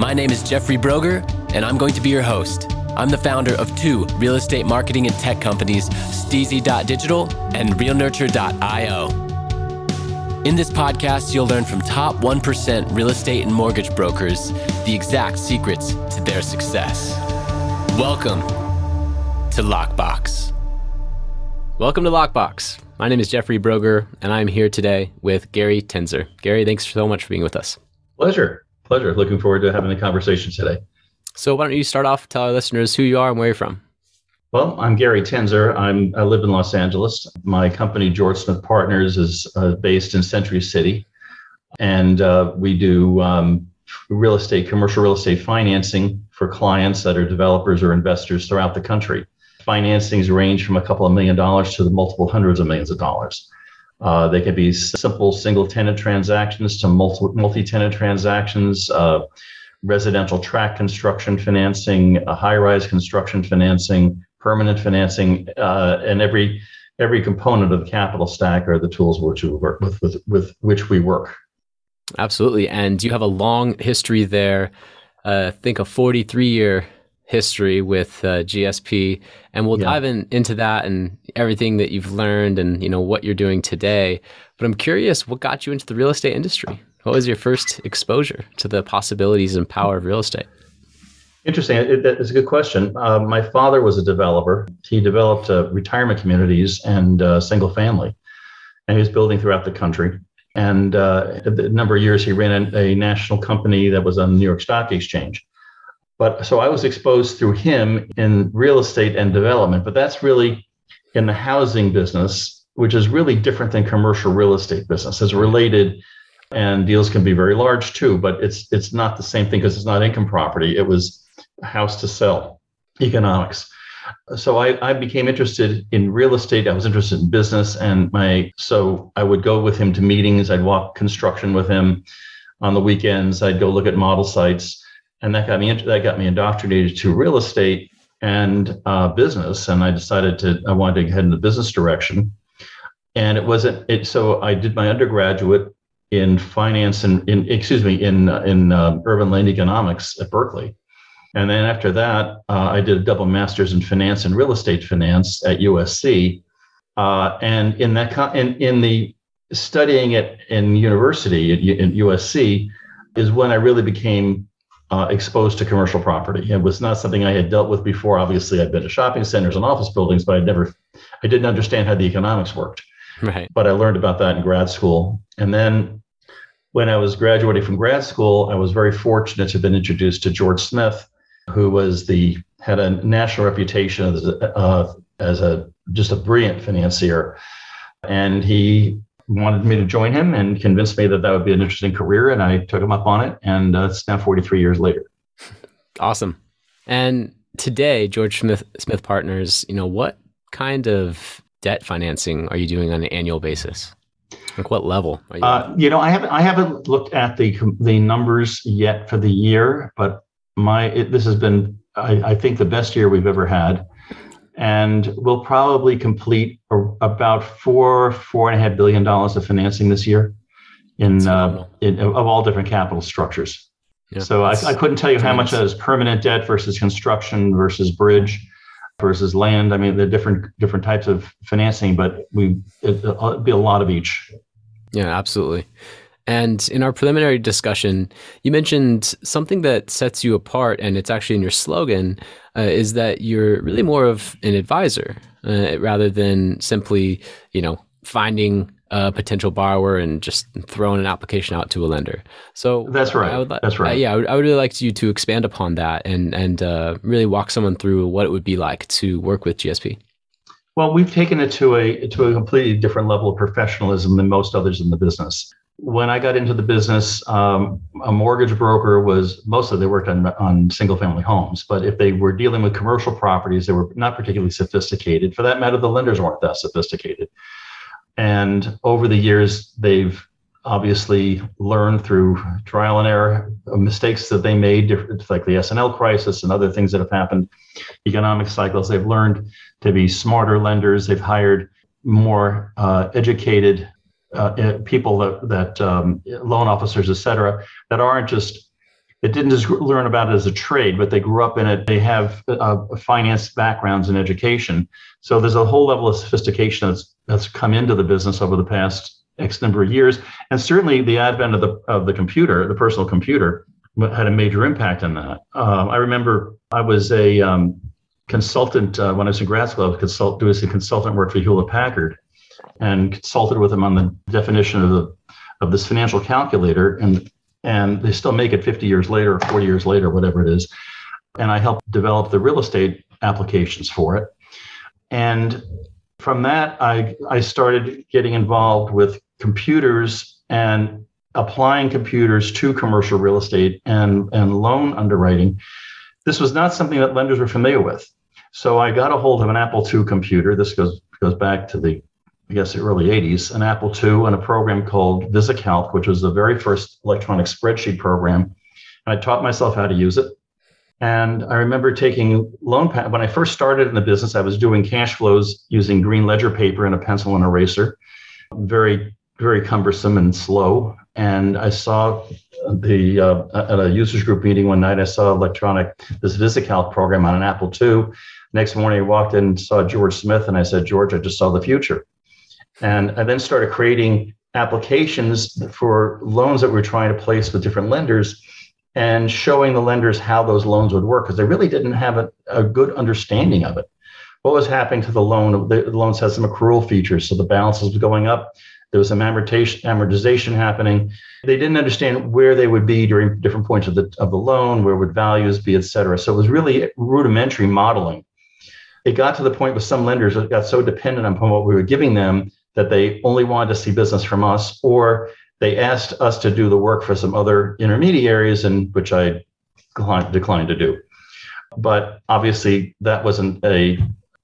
My name is Jeffrey Broger, and I'm going to be your host. I'm the founder of two real estate marketing and tech companies, Steezy.digital and RealNurture.io. In this podcast, you'll learn from top 1% real estate and mortgage brokers the exact secrets to their success. Welcome to Lockbox. Welcome to Lockbox. My name is Jeffrey Broger, and I'm here today with Gary Tenzer. Gary, thanks so much for being with us. Pleasure. Pleasure. Looking forward to having the conversation today. So, why don't you start off, tell our listeners who you are and where you're from? Well, I'm Gary Tenzer. I'm, I live in Los Angeles. My company, George Smith Partners, is uh, based in Century City. And uh, we do um, real estate, commercial real estate financing for clients that are developers or investors throughout the country. Financings range from a couple of million dollars to the multiple hundreds of millions of dollars. Uh, they can be simple single tenant transactions to multi tenant transactions, uh, residential tract construction financing, high rise construction financing, permanent financing, uh, and every every component of the capital stack are the tools which we work with, with, with which we work. Absolutely, and you have a long history there. Uh, I think a 43 year history with uh, GSP, and we'll yeah. dive in, into that and everything that you've learned and you know what you're doing today. But I'm curious, what got you into the real estate industry? What was your first exposure to the possibilities and power of real estate? Interesting. It, it's a good question. Uh, my father was a developer. He developed uh, retirement communities and uh, single family, and he was building throughout the country. And uh, a number of years, he ran a, a national company that was on the New York Stock Exchange. But so I was exposed through him in real estate and development, but that's really in the housing business, which is really different than commercial real estate business. It's related and deals can be very large too, but it's it's not the same thing because it's not income property. It was house to sell economics. So I, I became interested in real estate. I was interested in business and my so I would go with him to meetings. I'd walk construction with him on the weekends. I'd go look at model sites and that got me into that got me indoctrinated to real estate and uh, business and i decided to i wanted to head in the business direction. And it wasn't it so i did my undergraduate in finance and in excuse me in in uh, urban land economics at berkeley. And then after that uh, i did a double master's in finance and real estate finance at usc uh, and in that in, in the studying it in university at, at usc is when i really became uh, exposed to commercial property. It was not something I had dealt with before. Obviously, I'd been to shopping centers and office buildings, but I never, I didn't understand how the economics worked. Right. But I learned about that in grad school. And then when I was graduating from grad school, I was very fortunate to have been introduced to George Smith, who was the had a national reputation as a, uh, as a just a brilliant financier. And he wanted me to join him and convinced me that that would be an interesting career. And I took him up on it. And uh, it's now 43 years later. Awesome. And today, George Smith, Smith Partners, you know, what kind of debt financing are you doing on an annual basis? Like what level? You, uh, you know, I haven't I haven't looked at the the numbers yet for the year, but my it, this has been I, I think the best year we've ever had and we'll probably complete a, about four four and a half billion dollars of financing this year in, uh, in of all different capital structures. Yeah, so I, I, couldn't tell you how much that is permanent debt versus construction versus bridge versus land. I mean the different different types of financing but we it, it'll be a lot of each. Yeah absolutely And in our preliminary discussion, you mentioned something that sets you apart, and it's actually in your slogan, uh, is that you're really more of an advisor uh, rather than simply, you know, finding a potential borrower and just throwing an application out to a lender. So that's right. I would, that's right. Uh, yeah, I would, I would, really like you to expand upon that and and uh, really walk someone through what it would be like to work with GSP. Well, we've taken it to a to a completely different level of professionalism than most others in the business. When I got into the business, um, a mortgage broker was mostly they worked on on single family homes, but if they were dealing with commercial properties, they were not particularly sophisticated. For that matter, the lenders weren't that sophisticated. And over the years, they've obviously learned through trial and error mistakes that they made, like the S&L crisis and other things that have happened, economic cycles. They've learned to be smarter lenders. They've hired more uh, educated uh, people that, that um, loan officers, et cetera, that aren't just they didn't just learn about it as a trade, but they grew up in it. They have uh, finance backgrounds and education. So there's a whole level of sophistication that's that's come into the business over the past X number of years, and certainly the advent of the of the computer, the personal computer, had a major impact on that. Um, I remember I was a um, consultant uh, when I was in grad school. I was consult doing some consultant work for Hewlett Packard, and consulted with them on the definition of the of this financial calculator and and they still make it 50 years later or 40 years later, whatever it is. And I helped develop the real estate applications for it. And from that, I, I started getting involved with computers and applying computers to commercial real estate and, and loan underwriting. This was not something that lenders were familiar with. So I got a hold of an Apple II computer. This goes goes back to the I guess the early 80s, an Apple II and a program called VisiCalc, which was the very first electronic spreadsheet program. And I taught myself how to use it. And I remember taking loan pad. When I first started in the business, I was doing cash flows using green ledger paper and a pencil and eraser. Very, very cumbersome and slow. And I saw the uh, at a users group meeting one night, I saw electronic this VisiCalc program on an Apple II. Next morning, I walked in and saw George Smith, and I said, George, I just saw the future. And I then started creating applications for loans that we we're trying to place with different lenders and showing the lenders how those loans would work because they really didn't have a, a, good understanding of it. What was happening to the loan? The, the loans had some accrual features, so the balances was going up. There was some amortization, amortization happening. They didn't understand where they would be during different points of the of the loan, where would values be, et cetera. So it was really rudimentary modeling. It got to the point with some lenders that got so dependent upon what we were giving them that they only wanted to see business from us, or they asked us to do the work for some other intermediaries, and which I declined, to do. But obviously, that wasn't a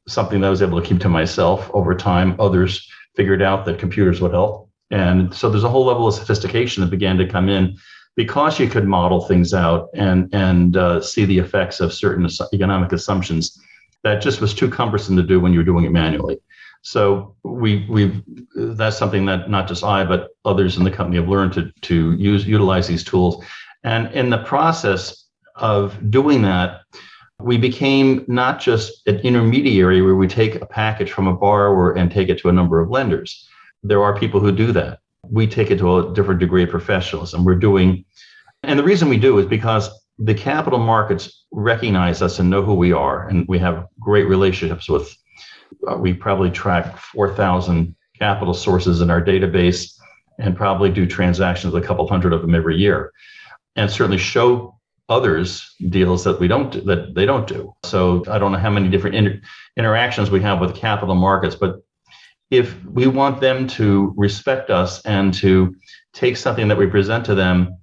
something that I was able to keep to myself over time. Others figured out that computers would help, and so there's a whole level of sophistication that began to come in because you could model things out and and uh, see the effects of certain economic assumptions that just was too cumbersome to do when you were doing it manually. So we we that's something that not just I but others in the company have learned to to use utilize these tools, and in the process of doing that, we became not just an intermediary where we take a package from a borrower and take it to a number of lenders. There are people who do that. We take it to a different degree of professionalism. We're doing, and the reason we do is because the capital markets recognize us and know who we are, and we have great relationships with uh, we probably track 4,000 capital sources in our database and probably do transactions, with a couple hundred of them every year, and certainly show others deals that we don't that they don't do. So I don't know how many different inter- interactions we have with capital markets, but if we want them to respect us and to take something that we present to them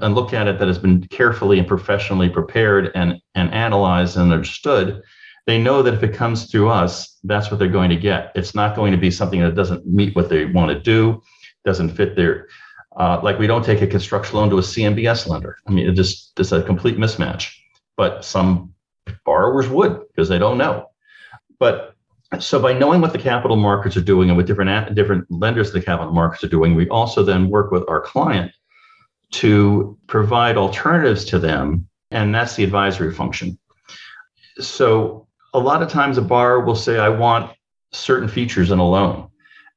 and look at it that has been carefully and professionally prepared and, and analyzed and understood, they know that if it comes through us, that's what they're going to get. It's not going to be something that doesn't meet what they want to do, doesn't fit their, uh, like we don't take a construction loan to a CMBS lender. I mean, it just it's a complete mismatch. But some borrowers would because they don't know. But so by knowing what the capital markets are doing and what different different lenders the capital markets are doing, we also then work with our client to provide alternatives to them, and that's the advisory function. So a lot of times a borrower will say, I want certain features in a loan.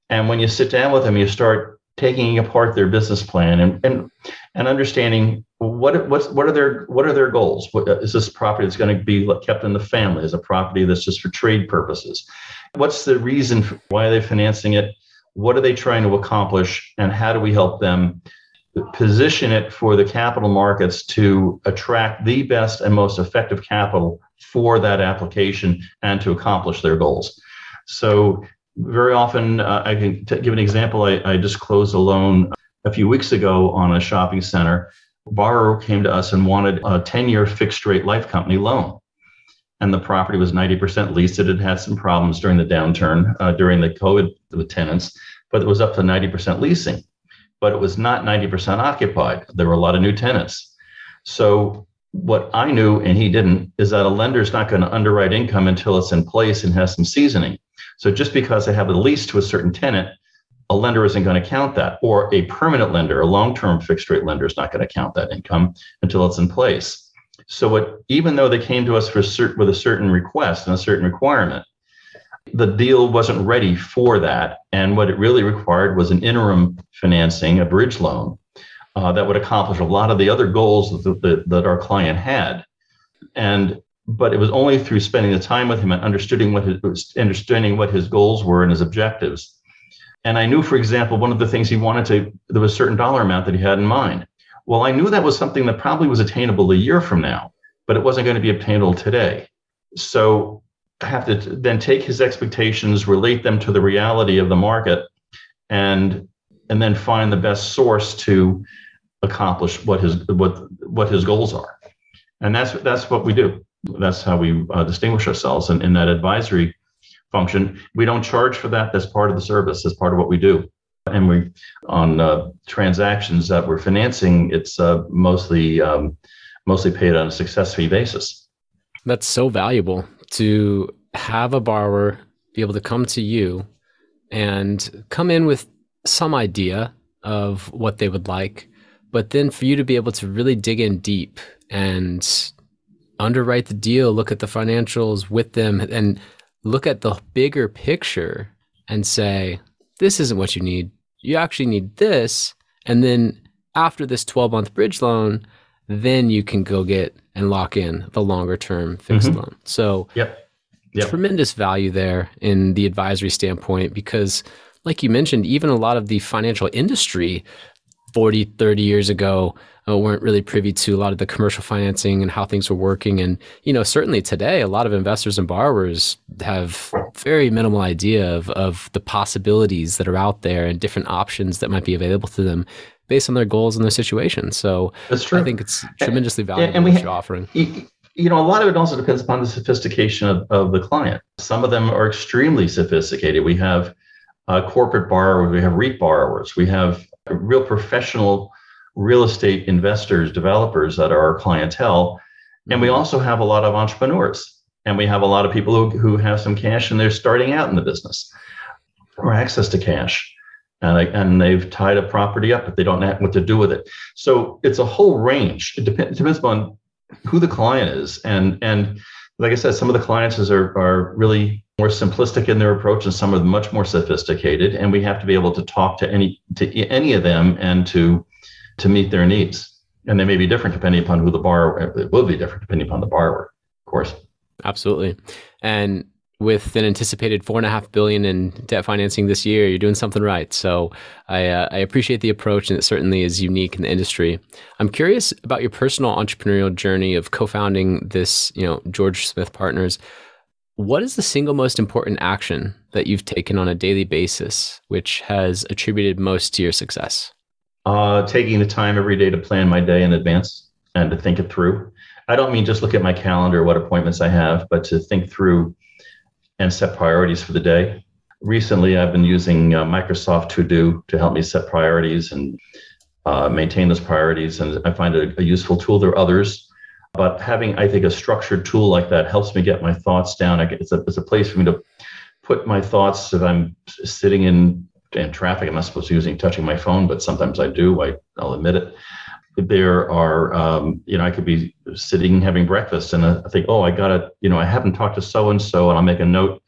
And when you sit down with them, you start taking apart their business plan and and and understanding what what's what are their what are their goals? What, is this property that's going to be kept in the family? Is a property that's just for trade purposes? What's the reason? why are they financing it? What are they trying to accomplish? And how do we help them position it for the capital markets to attract the best and most effective capital for that application and to accomplish their goals? So very often, uh, I can t- give an example. I, I just closed a loan a few weeks ago on a shopping center. A borrower came to us and wanted a 10 year fixed rate life company loan. And the property was 90% leased. It had had some problems during the downturn, uh, during the COVID with tenants, but it was up to 90% leasing. But it was not 90% occupied. There were a lot of new tenants. So what I knew and he didn't is that a lender is not going to underwrite income until it's in place and has some seasoning. So just because they have a lease to a certain tenant, a lender isn't going to count that, or a permanent lender, a long-term fixed rate lender is not going to count that income until it's in place. So what, even though they came to us for cert, with a certain request and a certain requirement, the deal wasn't ready for that. And what it really required was an interim financing, a bridge loan, uh, that would accomplish a lot of the other goals that, that, that our client had. And but it was only through spending the time with him and understanding what his understanding what his goals were and his objectives. And I knew, for example, one of the things he wanted to there was a certain dollar amount that he had in mind. Well, I knew that was something that probably was attainable a year from now, but it wasn't going to be obtainable today. So I have to then take his expectations, relate them to the reality of the market, and and then find the best source to accomplish what his what what his goals are. And that's that's what we do that's how we uh, distinguish ourselves in, in that advisory function. We don't charge for that. That's part of the service. That's part of what we do. And we, on uh, transactions that we're financing, it's uh, mostly um, mostly paid on a success fee basis. That's so valuable to have a borrower be able to come to you and come in with some idea of what they would like, but then for you to be able to really dig in deep and underwrite the deal, look at the financials with them, and look at the bigger picture and say, this isn't what you need. You actually need this. And then after this 12 month bridge loan, then you can go get and lock in the longer term fixed mm-hmm. loan. So, yep. Yep. tremendous value there in the advisory standpoint because, like you mentioned, even a lot of the financial industry 40, 30 years ago uh, weren't really privy to a lot of the commercial financing and how things were working. And, you know, certainly today, a lot of investors and borrowers have very minimal idea of, of the possibilities that are out there and different options that might be available to them based on their goals and their situation. So That's true. I think it's tremendously valuable and, and we, what you're offering. You know, a lot of it also depends upon the sophistication of, of the client. Some of them are extremely sophisticated. We have uh, corporate borrowers, we have REIT borrowers, we have real professional real estate investors, developers that are our clientele. And we mm-hmm. also have a lot of entrepreneurs and we have a lot of people who, who have some cash and they're starting out in the business or access to cash. And, I, and they've tied a property up, but they don't know what to do with it. So it's a whole range. It, depends, it depends on who the client is. And, and like I said, some of the clients are, are really more simplistic in their approach and some are much more sophisticated. And we have to be able to talk to any, to any of them and to to meet their needs. And they may be different depending upon who the borrower, it will be different depending upon the borrower, of course. Absolutely. And with an anticipated four and a half billion in debt financing this year, you're doing something right. So I, uh, I appreciate the approach, and it certainly is unique in the industry. I'm curious about your personal entrepreneurial journey of co-founding this, you know, George Smith Partners. What is the single most important action that you've taken on a daily basis, which has attributed most to your success? uh, taking the time every day to plan my day in advance and to think it through. I don't mean just look at my calendar, what appointments I have, but to think through and set priorities for the day. Recently, I've been using uh, Microsoft To Do to help me set priorities and uh, maintain those priorities. And I find it a, a useful tool. There are others, but having, I think, a structured tool like that helps me get my thoughts down. It's, a, it's a place for me to put my thoughts if I'm sitting in in traffic. I'm not supposed to be using touching my phone, but sometimes I do. I, I'll admit it. There are, um, you know, I could be sitting having breakfast and I think, oh, I got to, you know, I haven't talked to so and so, and I'll make a note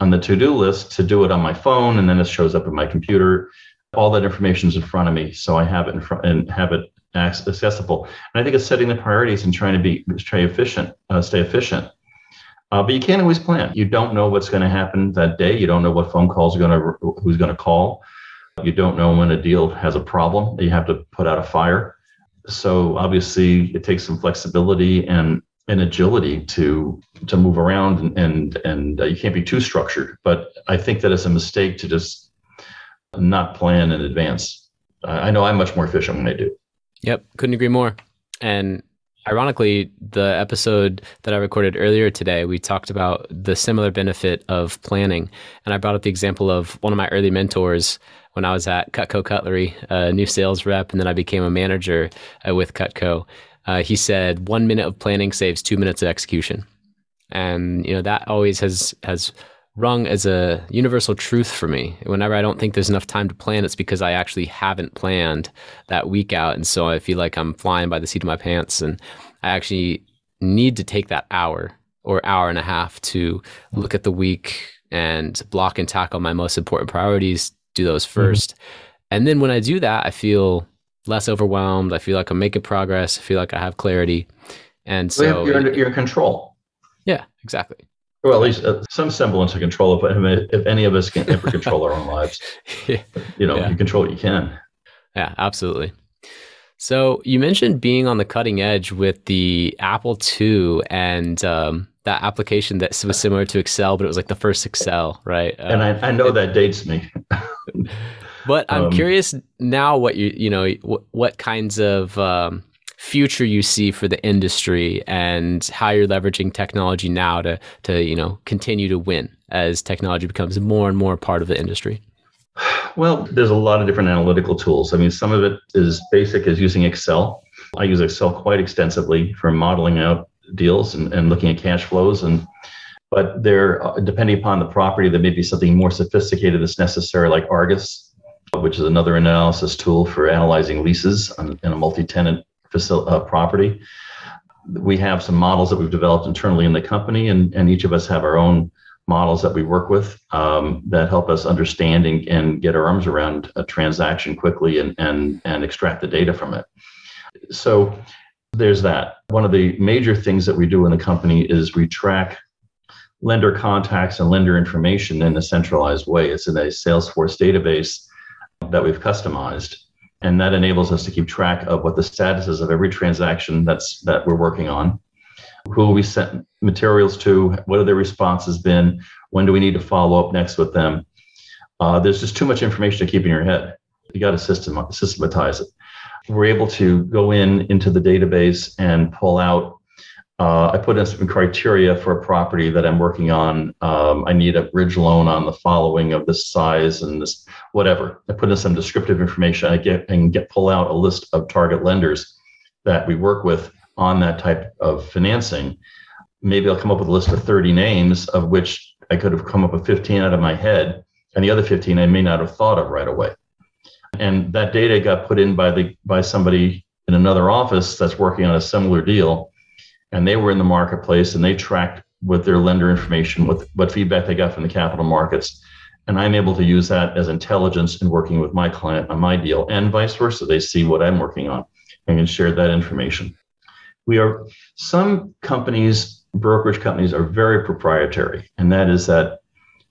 on the to do list to do it on my phone, and then it shows up in my computer. all that information is in front of me, so I have it in front and have it accessible. And I think it's setting the priorities and trying to be stay efficient, uh, stay efficient. Uh, but you can't always plan. You don't know what's going to happen that day. You don't know what phone calls are going to who's going to call. You don't know when a deal has a problem that you have to put out a fire. So obviously, it takes some flexibility and and agility to to move around and and, and uh, you can't be too structured. But I think that it's a mistake to just not plan in advance. I know I'm much more efficient when I do. Yep, couldn't agree more. And ironically, the episode that I recorded earlier today, we talked about the similar benefit of planning. And I brought up the example of one of my early mentors when I was at Cutco Cutlery, a new sales rep, and then I became a manager uh, with Cutco. Uh, he said one minute of planning saves two minutes of execution, and you know that always has has rung as a universal truth for me. Whenever I don't think there's enough time to plan, it's because I actually haven't planned that week out, and so I feel like I'm flying by the seat of my pants, and I actually need to take that hour or hour and a half to look at the week and block and tackle my most important priorities do those 1st mm-hmm. And then when I do that, I feel less overwhelmed. I feel like I'm making progress. I feel like I have clarity. And so you're, you're in control. Yeah, exactly. Well, at least uh, some semblance of control. But if any of us can ever control our own lives, yeah. you know, yeah. you control what you can. Yeah, absolutely. So you mentioned being on the cutting edge with the Apple II and um, that application that was similar to Excel, but it was like the first Excel, right? And I, I know that dates me. but I'm um, curious now what you you know what, what kinds of um, future you see for the industry and how you're leveraging technology now to to you know continue to win as technology becomes more and more part of the industry. Well, there's a lot of different analytical tools. I mean, some of it is basic as using Excel. I use Excel quite extensively for modeling out deals and, and looking at cash flows and but there depending upon the property there may be something more sophisticated that's necessary like argus which is another analysis tool for analyzing leases on, in a multi-tenant facility, uh, property we have some models that we've developed internally in the company and, and each of us have our own models that we work with um, that help us understand and, and get our arms around a transaction quickly and, and, and extract the data from it so there's that. One of the major things that we do in the company is we track lender contacts and lender information in a centralized way. It's in a Salesforce database that we've customized. And that enables us to keep track of what the status is of every transaction that's that we're working on. Who we sent materials to, what are their responses been, when do we need to follow up next with them? Uh, there's just too much information to keep in your head. You got to system, systematize it we're able to go in into the database and pull out. Uh, I put in some criteria for a property that I'm working on. Um, I need a bridge loan on the following of this size and this whatever. I put in some descriptive information. I get and get pull out a list of target lenders that we work with on that type of financing. Maybe I'll come up with a list of 30 names, of which I could have come up with 15 out of my head, and the other 15 I may not have thought of right away. And that data got put in by the by somebody in another office that's working on a similar deal. And they were in the marketplace and they tracked with their lender information, with what feedback they got from the capital markets. And I'm able to use that as intelligence in working with my client on my deal and vice versa. They see what I'm working on and can share that information. We are some companies, brokerage companies are very proprietary, and that is that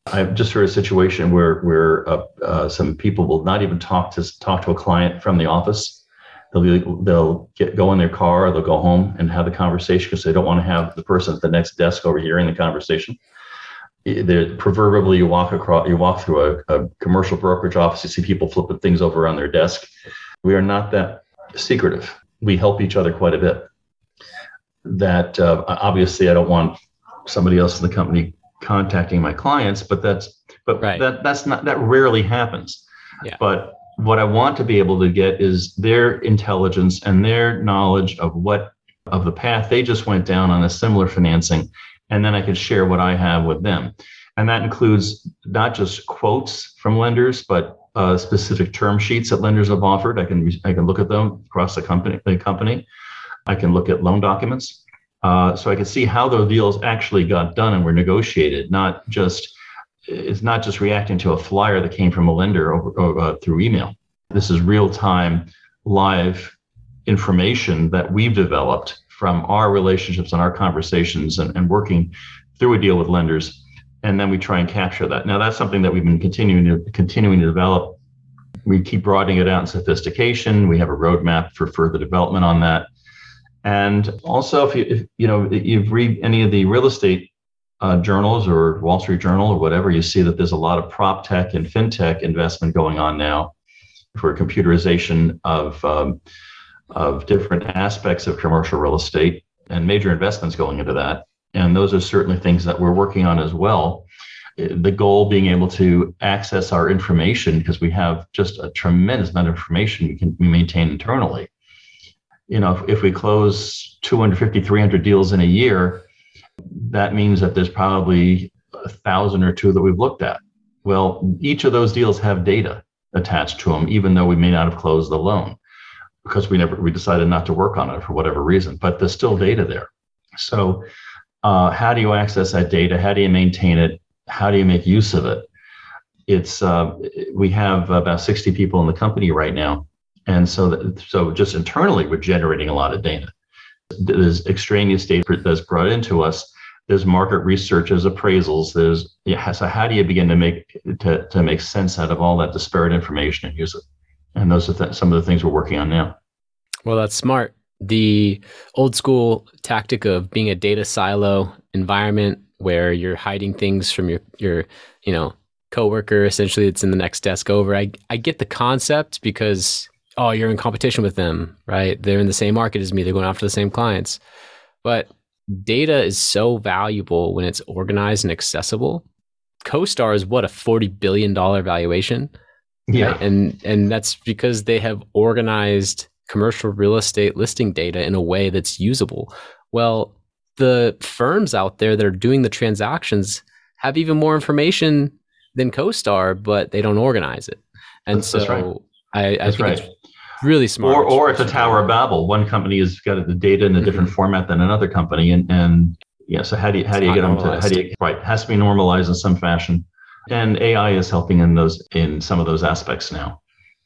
I've just heard a situation where where uh, uh, some people will not even talk to talk to a client from the office. They'll be, they'll get go in their car or they'll go home and have the conversation because they don't want to have the person at the next desk over overhearing the conversation. They're, proverbially, you walk across you walk through a, a commercial brokerage office, you see people flipping things over on their desk. We are not that secretive. We help each other quite a bit. That uh, obviously, I don't want somebody else in the company contacting my clients, but that's but right. that that's not that rarely happens. Yeah. But what I want to be able to get is their intelligence and their knowledge of what of the path they just went down on a similar financing, and then I can share what I have with them. And that includes not just quotes from lenders, but uh, specific term sheets that lenders have offered. I can I can look at them across the company. The company, I can look at loan documents. Uh, so I can see how those deals actually got done and were negotiated, not just it's not just reacting to a flyer that came from a lender over, uh, through email. This is real time, live information that we've developed from our relationships and our conversations and, and working through a deal with lenders. And then we try and capture that. Now, that's something that we've been continuing to continuing to develop. We keep broadening it out in sophistication. We have a roadmap for further development on that. And also, if you if, you know if you've read any of the real estate uh, journals or Wall Street Journal or whatever, you see that there's a lot of prop tech and fintech investment going on now for computerization of um, of different aspects of commercial real estate and major investments going into that. And those are certainly things that we're working on as well. The goal being able to access our information because we have just a tremendous amount of information we can we maintain internally. You know, if, if we close 250, 300 deals in a year, that means that there's probably a thousand or two that we've looked at. Well, each of those deals have data attached to them, even though we may not have closed the loan because we never we decided not to work on it for whatever reason. But there's still data there. So, uh, how do you access that data? How do you maintain it? How do you make use of it? It's uh, we have about 60 people in the company right now, and so that, so just internally we're generating a lot of data. There's extraneous data that's brought into us. There's market research, there's appraisals. There's yeah. So how do you begin to make to, to make sense out of all that disparate information and use it? And those are th- some of the things we're working on now. Well, that's smart. The old school tactic of being a data silo environment where you're hiding things from your your you know coworker essentially it's in the next desk over. I I get the concept because oh you're in competition with them, right? They're in the same market as me. They're going after the same clients. But data is so valuable when it's organized and accessible. CoStar is what a 40 billion dollar valuation. Yeah. Right? And and that's because they have organized commercial real estate listing data in a way that's usable. Well, the firms out there that are doing the transactions have even more information than CoStar, but they don't organize it. And that's, so that's right. I, I that's think right. it's really smart. Or, or it's a Tower of Babel. One company has got the data in a different mm-hmm. format than another company, and and yeah. So how do you how do you get them to how do you right? It has to be normalized in some fashion, and AI is helping in those in some of those aspects now.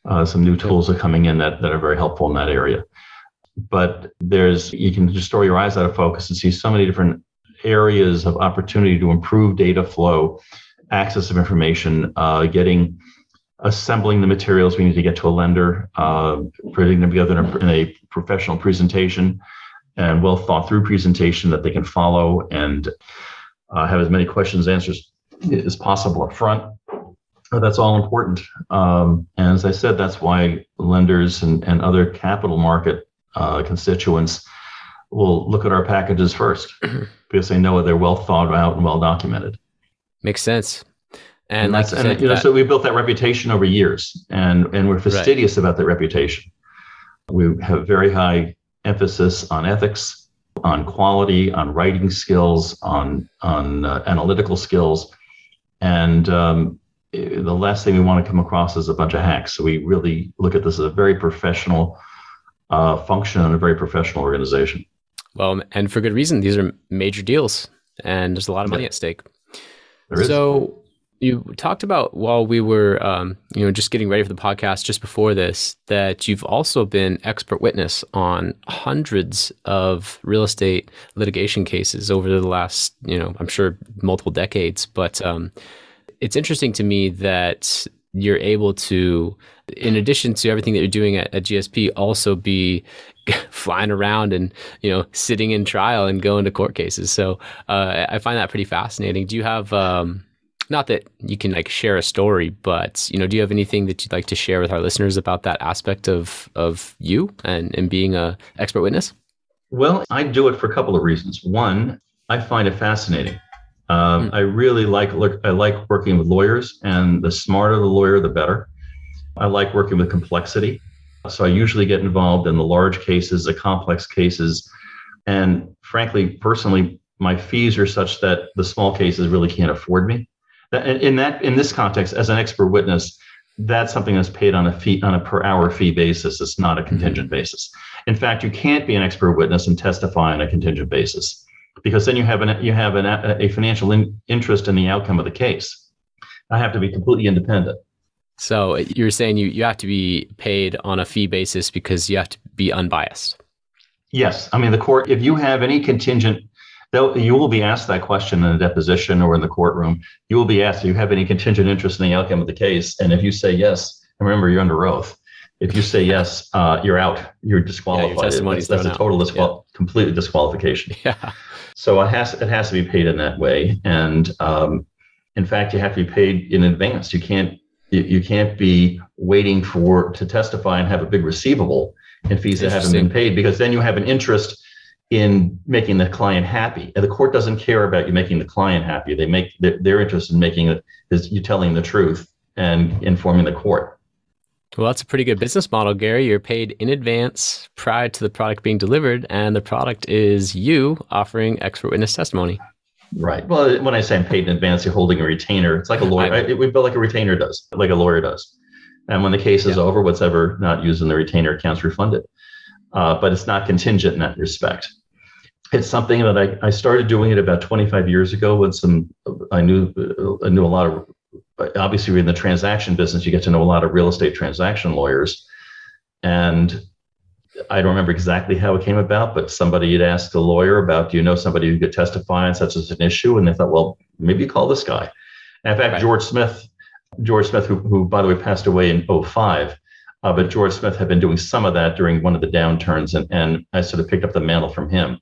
Uh, some new tools are coming in that, that are very helpful in that area. But there's, you can just throw your eyes out of focus and see so many different areas of opportunity to improve data flow, access of information, uh, getting, assembling the materials we need to get to a lender, uh, putting them together in a, in a professional presentation and well thought through presentation that they can follow and uh, have as many questions answers as possible up front that's all important. Um, and as I said, that's why lenders and, and other capital market uh, constituents will look at our packages first because they know they're well thought out and well documented. Makes sense. And, and that's, and, you know, that, so we built that reputation over years and, and we're fastidious right. about that reputation. We have very high emphasis on ethics, on quality, on writing skills, on, on uh, analytical skills. And um, the last thing we want to come across is a bunch of hacks. So we really look at this as a very professional uh, function and a very professional organization. Well, and for good reason. These are major deals, and there's a lot of money yeah. at stake. So you talked about while we were, um, you know, just getting ready for the podcast just before this, that you've also been expert witness on hundreds of real estate litigation cases over the last, you know, I'm sure multiple decades. But um, it's interesting to me that you're able to, in addition to everything that you're doing at, at GSP, also be flying around and you know sitting in trial and going to court cases. So uh, I find that pretty fascinating. Do you have um, not that you can like share a story, but you know, do you have anything that you'd like to share with our listeners about that aspect of of you and and being a expert witness? Well, I do it for a couple of reasons. One, I find it fascinating. Um, mm. I really like look. I like working with lawyers, and the smarter the lawyer, the better. I like working with complexity, so I usually get involved in the large cases, the complex cases, and frankly, personally, my fees are such that the small cases really can't afford me. In that, in this context, as an expert witness, that's something that's paid on a fee on a per hour fee basis. It's not a contingent mm-hmm. basis. In fact, you can't be an expert witness and testify on a contingent basis because then you have an you have an, a financial in, interest in the outcome of the case. I have to be completely independent. So you're saying you, you have to be paid on a fee basis because you have to be unbiased. Yes. I mean, the court, if you have any contingent, you will be asked that question in a deposition or in the courtroom. You will be asked, do you have any contingent interest in the outcome of the case? And if you say yes, and remember, you're under oath. If you say yes, uh, you're out. You're disqualified. Yeah, that's, that's a total disqual- yeah. completely disqualification. Yeah. So it has it has to be paid in that way, and um, in fact, you have to be paid in advance. You can't you, you can't be waiting for to testify and have a big receivable in fees that haven't been paid because then you have an interest in making the client happy. And the court doesn't care about you making the client happy. They make their, interest in making it is you telling the truth and informing the court. Well, that's a pretty good business model, Gary. You're paid in advance prior to the product being delivered, and the product is you offering expert witness testimony. Right. Well, when I say I'm paid in advance, you're holding a retainer. It's like a lawyer. I, we bill like a retainer does, like a lawyer does. And when the case is yeah. over, what's ever not used in the retainer accounts refunded. Uh, but it's not contingent in that respect. It's something that I, I started doing it about 25 years ago when some I knew I knew a lot of obviously in the transaction business you get to know a lot of real estate transaction lawyers and I don't remember exactly how it came about, but somebody had asked a lawyer about, do you know somebody who could testify on such as an issue? And they thought, well, maybe call this guy. And in fact, right. George Smith, George Smith, who, who by the way passed away in 05, uh, but George Smith had been doing some of that during one of the downturns, and, and I sort of picked up the mantle from him.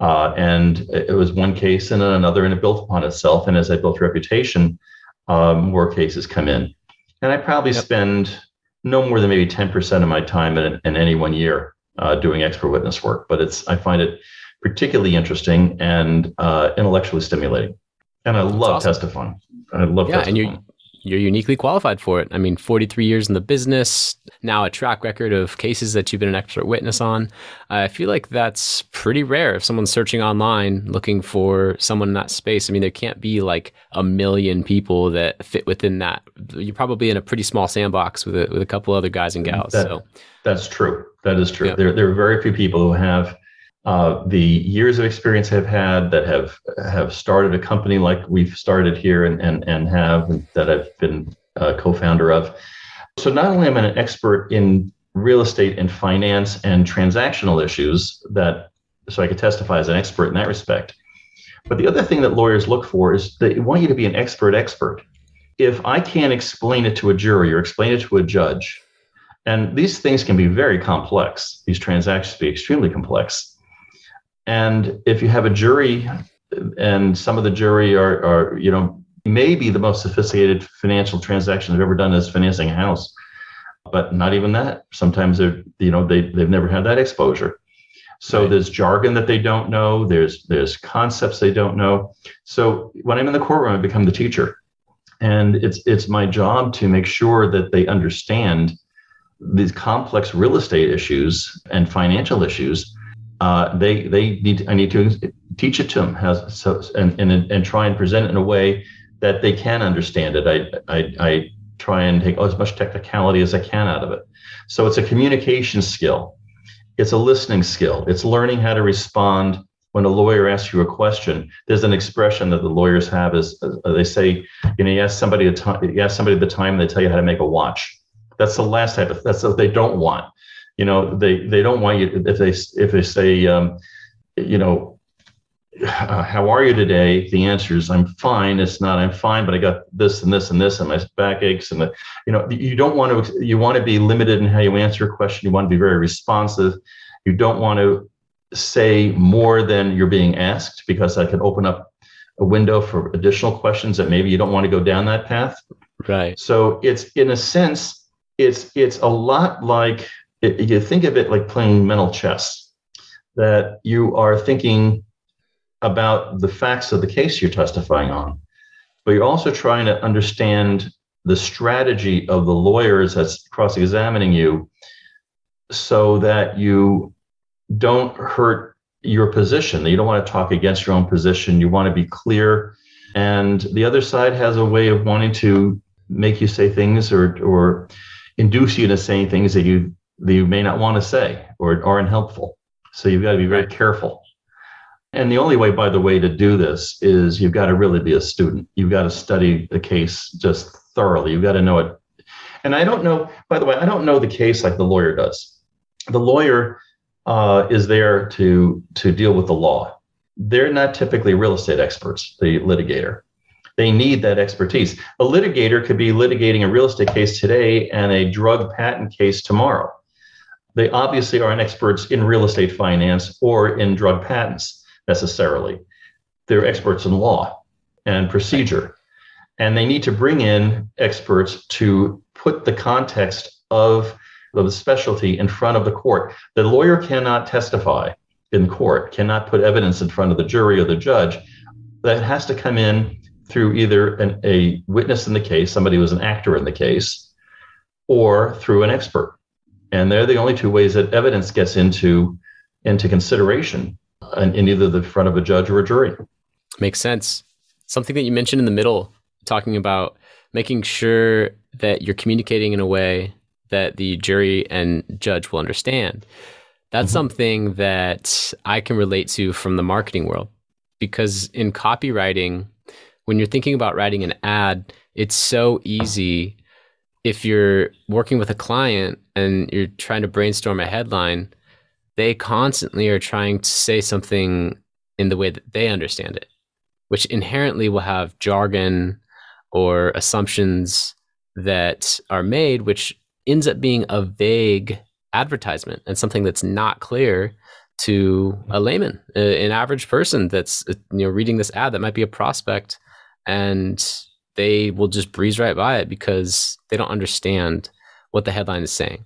Uh, and it was one case and then another, and it built upon itself. And as I built reputation, uh, more cases come in. And I probably yep. spend no more than maybe 10% of my time in, in any one year uh, doing expert witness work. But it's I find it particularly interesting and uh, intellectually stimulating. And I love awesome. testifying. I love yeah, testifying. and you you're uniquely qualified for it. I mean, 43 years in the business, now a track record of cases that you've been an expert witness on. I feel like that's pretty rare if someone's searching online looking for someone in that space. I mean, there can't be like a million people that fit within that. You're probably in a pretty small sandbox with a, with a couple other guys and gals. That, so that's true. That is true. Yeah. There, there are very few people who have uh, the years of experience I've had that have have started a company like we've started here and and and have that I've been a co-founder of. So not only am I an expert in real estate and finance and transactional issues that so I could testify as an expert in that respect. But the other thing that lawyers look for is they want you to be an expert expert. If I can't explain it to a jury or explain it to a judge, and these things can be very complex, these transactions be extremely complex and if you have a jury, and some of the jury are, are you know, maybe the most sophisticated financial transaction they've ever done is financing a house, but not even that. Sometimes they're, you know, they they've never had that exposure. So right. there's jargon that they don't know. There's there's concepts they don't know. So when I'm in the courtroom, I become the teacher, and it's it's my job to make sure that they understand these complex real estate issues and financial issues uh, they they need I need to teach it to them has so and, and and try and present it in a way that they can understand it. I I, I try and take as much technicality as I can out of it. So it's a communication skill. It's a listening skill. It's learning how to respond when a lawyer asks you a question. There's an expression that the lawyers have is uh, they say, you know, you ask somebody a time, you ask somebody the time, and they tell you how to make a watch. That's the last type of that's what they don't want you know they they don't want you if they if they say um, you know uh, how are you today? The answer is i'm fine. It's not i'm fine but i got this and this and this and my back aches and the, you know you don't want to you want to be limited in how you answer a question. You want to be very responsive. You don't want to say more than you're being asked because that can open up a window for additional questions that maybe you don't want to go down that path. Right. So it's in a sense it's it's a lot like it, you think of it like playing mental chess, that you are thinking about the facts of the case you're testifying on, but you're also trying to understand the strategy of the lawyers that's cross examining you so that you don't hurt your position. You don't want to talk against your own position. You want to be clear. And the other side has a way of wanting to make you say things or, or induce you to say things that you that you may not want to say or aren't helpful. So you've got to be very careful. And the only way, by the way, to do this is you've got to really be a student. You've got to study the case just thoroughly. You've got to know it. And I don't know, by the way, I don't know the case like the lawyer does. The lawyer uh, is there to, to deal with the law. They're not typically real estate experts, the litigator. They need that expertise. A litigator could be litigating a real estate case today and a drug patent case tomorrow. They obviously aren't experts in real estate finance or in drug patents necessarily. They're experts in law and procedure. And they need to bring in experts to put the context of the specialty in front of the court. The lawyer cannot testify in court, cannot put evidence in front of the jury or the judge. That has to come in through either an, a witness in the case, somebody who was an actor in the case, or through an expert. And they're the only two ways that evidence gets into, into consideration in, in either the front of a judge or a jury. Makes sense. Something that you mentioned in the middle, talking about making sure that you're communicating in a way that the jury and judge will understand. That's mm-hmm. something that I can relate to from the marketing world because in copywriting, when you're thinking about writing an ad, it's so easy if you're working with a client and you're trying to brainstorm a headline, they constantly are trying to say something in the way that they understand it, which inherently will have jargon or assumptions that are made, which ends up being a vague advertisement and something that's not clear to a layman, an average person that's you know reading this ad that might be a prospect, and they will just breeze right by it because they don't understand what the headline is saying.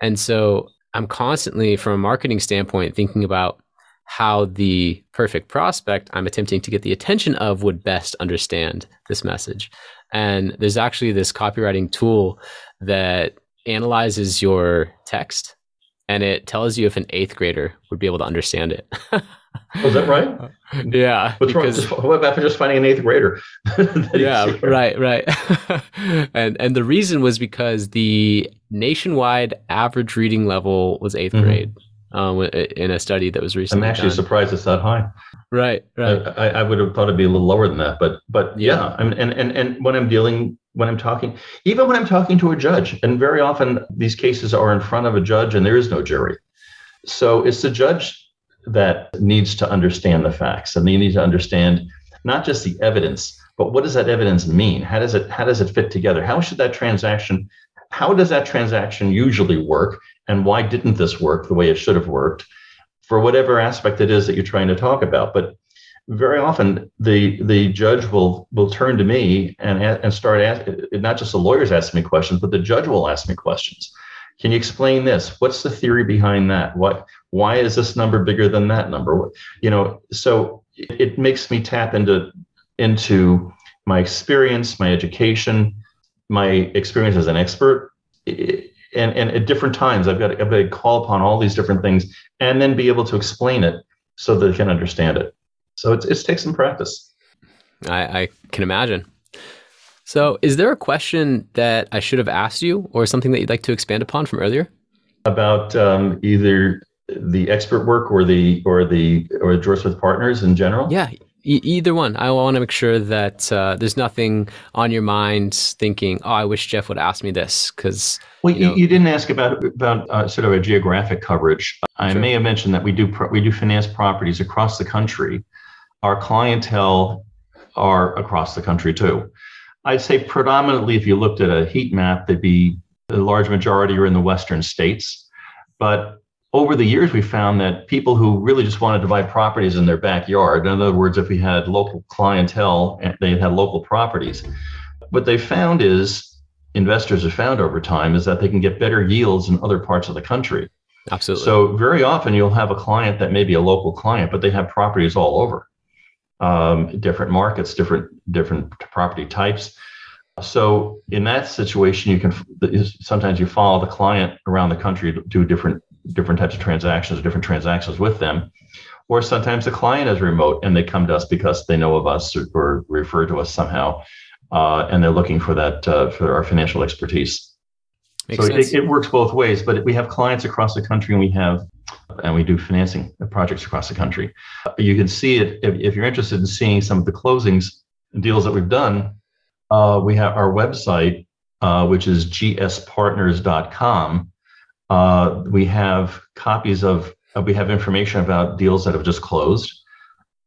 And so I'm constantly, from a marketing standpoint, thinking about how the perfect prospect I'm attempting to get the attention of would best understand this message. And there's actually this copywriting tool that analyzes your text and it tells you if an eighth grader would be able to understand it. oh, is that right? Yeah. What's because, wrong? What about just finding an eighth grader? yeah, right, right. and and the reason was because the nationwide average reading level was 8th mm-hmm. grade um, in a study that was recently. I'm actually done. surprised it's that high. Right, right. I, I, would have thought it'd be a little lower than that, but but yeah, yeah. I mean, and and and when I'm dealing, when I'm talking, even when I'm talking to a judge, and very often these cases are in front of a judge, and there is no jury, so it's the judge that needs to understand the facts, and they need to understand not just the evidence, but what does that evidence mean? How does it how does it fit together? How should that transaction how does that transaction usually work? And why didn't this work the way it should have worked? For whatever aspect it is that you're trying to talk about. But very often the the judge will will turn to me and and start asking not just the lawyers asking me questions but the judge will ask me questions. Can you explain this? What's the theory behind that? What why is this number bigger than that number you know so it, makes me tap into into my experience my education my experience as an expert and, and at different times I've got, to, I've got to call upon all these different things and then be able to explain it so that they can understand it. So it's, it takes some practice. I, I can imagine. So is there a question that I should have asked you or something that you'd like to expand upon from earlier? About um, either the expert work or the or the or George Smith Partners in general? Yeah, E- either one. I want to make sure that uh, there's nothing on your mind thinking, "Oh, I wish Jeff would ask me this." Because well, you, know, you, didn't ask about about uh, sort of a geographic coverage. I may have mentioned that we do pro- we do finance properties across the country. Our clientele are across the country too. I'd say predominantly, if you looked at a heat map, they'd be a large majority are in the western states, but over the years, we found that people who really just wanted to buy properties in their backyard, in other words, if we had local clientele, they had local properties. What they found is, investors have found over time, is that they can get better yields in other parts of the country. Absolutely. So very often you'll have a client that may be a local client, but they have properties all over, um, different markets, different different property types. So in that situation, you can sometimes you follow the client around the country to do different different types of transactions, or different transactions with them. Or sometimes the client is remote and they come to us because they know of us or, or refer to us somehow, uh, and they're looking for that uh, for our financial expertise. Makes so it, it, works both ways. But we have clients across the country, and we have and we do financing projects across the country. You can see it if, if you're interested in seeing some of the closings deals that we've done. Uh, we have our website uh, which is gspartners.com, uh, we have copies of, uh, we have information about deals that have just closed.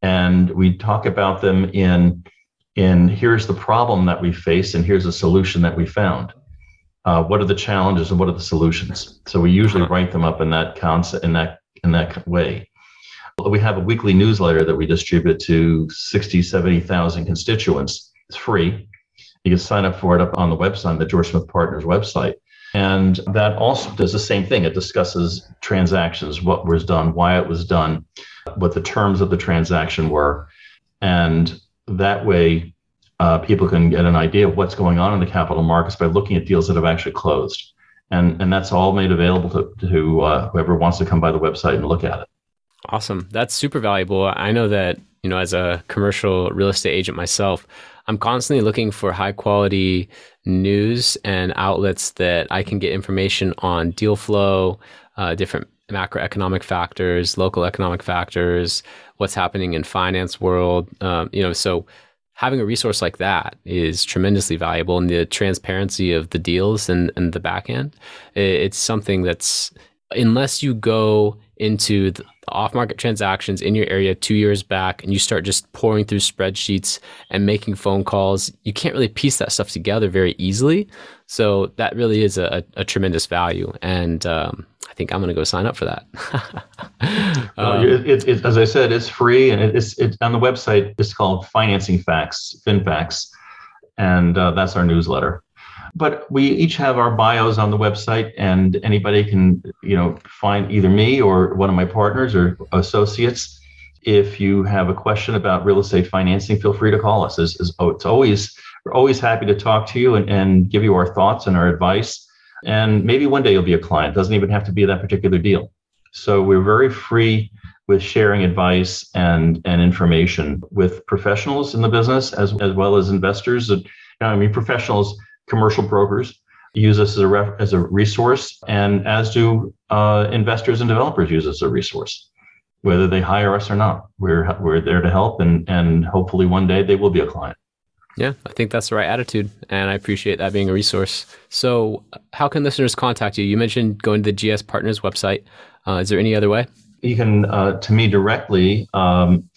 And we talk about them in, in here's the problem that we face and here's the solution that we found. Uh, what are the challenges and what are the solutions? So we usually write them up in that concept, in that, in that way. We have a weekly newsletter that we distribute to 60, 70,000 constituents. It's free. You can sign up for it up on the website, the George Smith Partners website. And that also does the same thing. It discusses transactions, what was done, why it was done, what the terms of the transaction were. And that way, uh, people can get an idea of what's going on in the capital markets by looking at deals that have actually closed. And, and that's all made available to, to uh, whoever wants to come by the website and look at it. Awesome. That's super valuable. I know that, you know, as a commercial real estate agent myself, I'm constantly looking for high quality news and outlets that I can get information on deal flow, uh, different macroeconomic factors, local economic factors, what's happening in finance world. Um, you know, so having a resource like that is tremendously valuable and the transparency of the deals and, and the back end. It's something that's unless you go into the off-market transactions in your area two years back and you start just poring through spreadsheets and making phone calls you can't really piece that stuff together very easily. So that really is a, a tremendous value and um, i think i'm going to go sign up for that. Um, it, it, it, as i said it's free and it's, it's on the website it's called financing facts finfacts and uh, that's our newsletter but we each have our bios on the website and anybody can you know find either me or one of my partners or associates. If you have a question about real estate financing feel free to call us. It's, it's, oh, always we're always happy to talk to you and, and give you our thoughts and our advice. And maybe one day you'll be a client. It doesn't even have to be that particular deal. So we're very free with sharing advice and and information with professionals in the business as, as well as investors. And I mean professionals commercial brokers use us as a ref, as a resource, and as do uh, investors and developers use us as a resource, whether they hire us or not. We're we're there to help, and and hopefully one day they will be a client. Yeah, I think that's the right attitude, and I appreciate that being a resource. So, how can listeners contact you? You mentioned going to the GS Partners website. Uh, is there any other way? You can uh, to me directly. Um,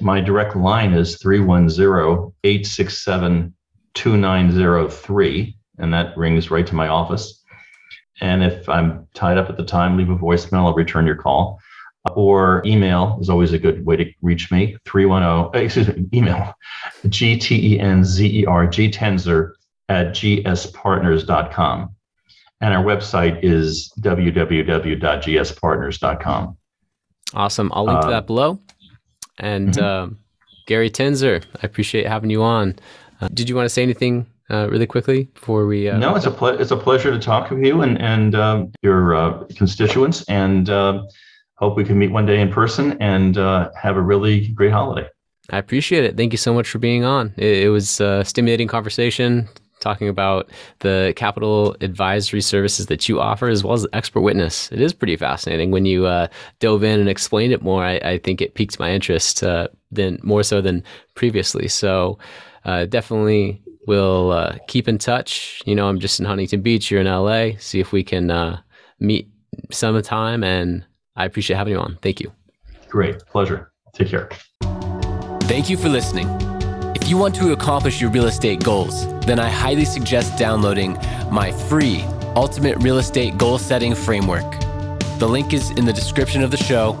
my direct line is 310 867 2903, and that rings right to my office. And if I'm tied up at the time, leave a voicemail, I'll return your call. Or email is always a good way to reach me. 310, excuse me, email G T E N Z E R G Tenzer at gspartners.com. And our website is www.gspartners.com. Awesome. I'll link uh, to that below. And mm-hmm. uh, Gary Tenzer, I appreciate having you on. Uh, did you want to say anything uh, really quickly before we? Uh, no, it's a ple- it's a pleasure to talk with you and and um, your uh, constituents, and um, hope we can meet one day in person and uh, have a really great holiday. I appreciate it. Thank you so much for being on. It, it was a stimulating conversation talking about the capital advisory services that you offer as well as expert witness. It is pretty fascinating. When you uh, dove in and explained it more, I, I think it piqued my interest uh, than more so than previously. So uh, definitely will uh, keep in touch. You know, I'm just in Huntington Beach. You're in LA. See if we can uh, meet some time. And I appreciate having you on. Thank you. Great. Pleasure. Take care. Thank you for listening. If you want to accomplish your real estate goals, then I highly suggest downloading my free Ultimate Real Estate Goal Setting Framework. The link is in the description of the show,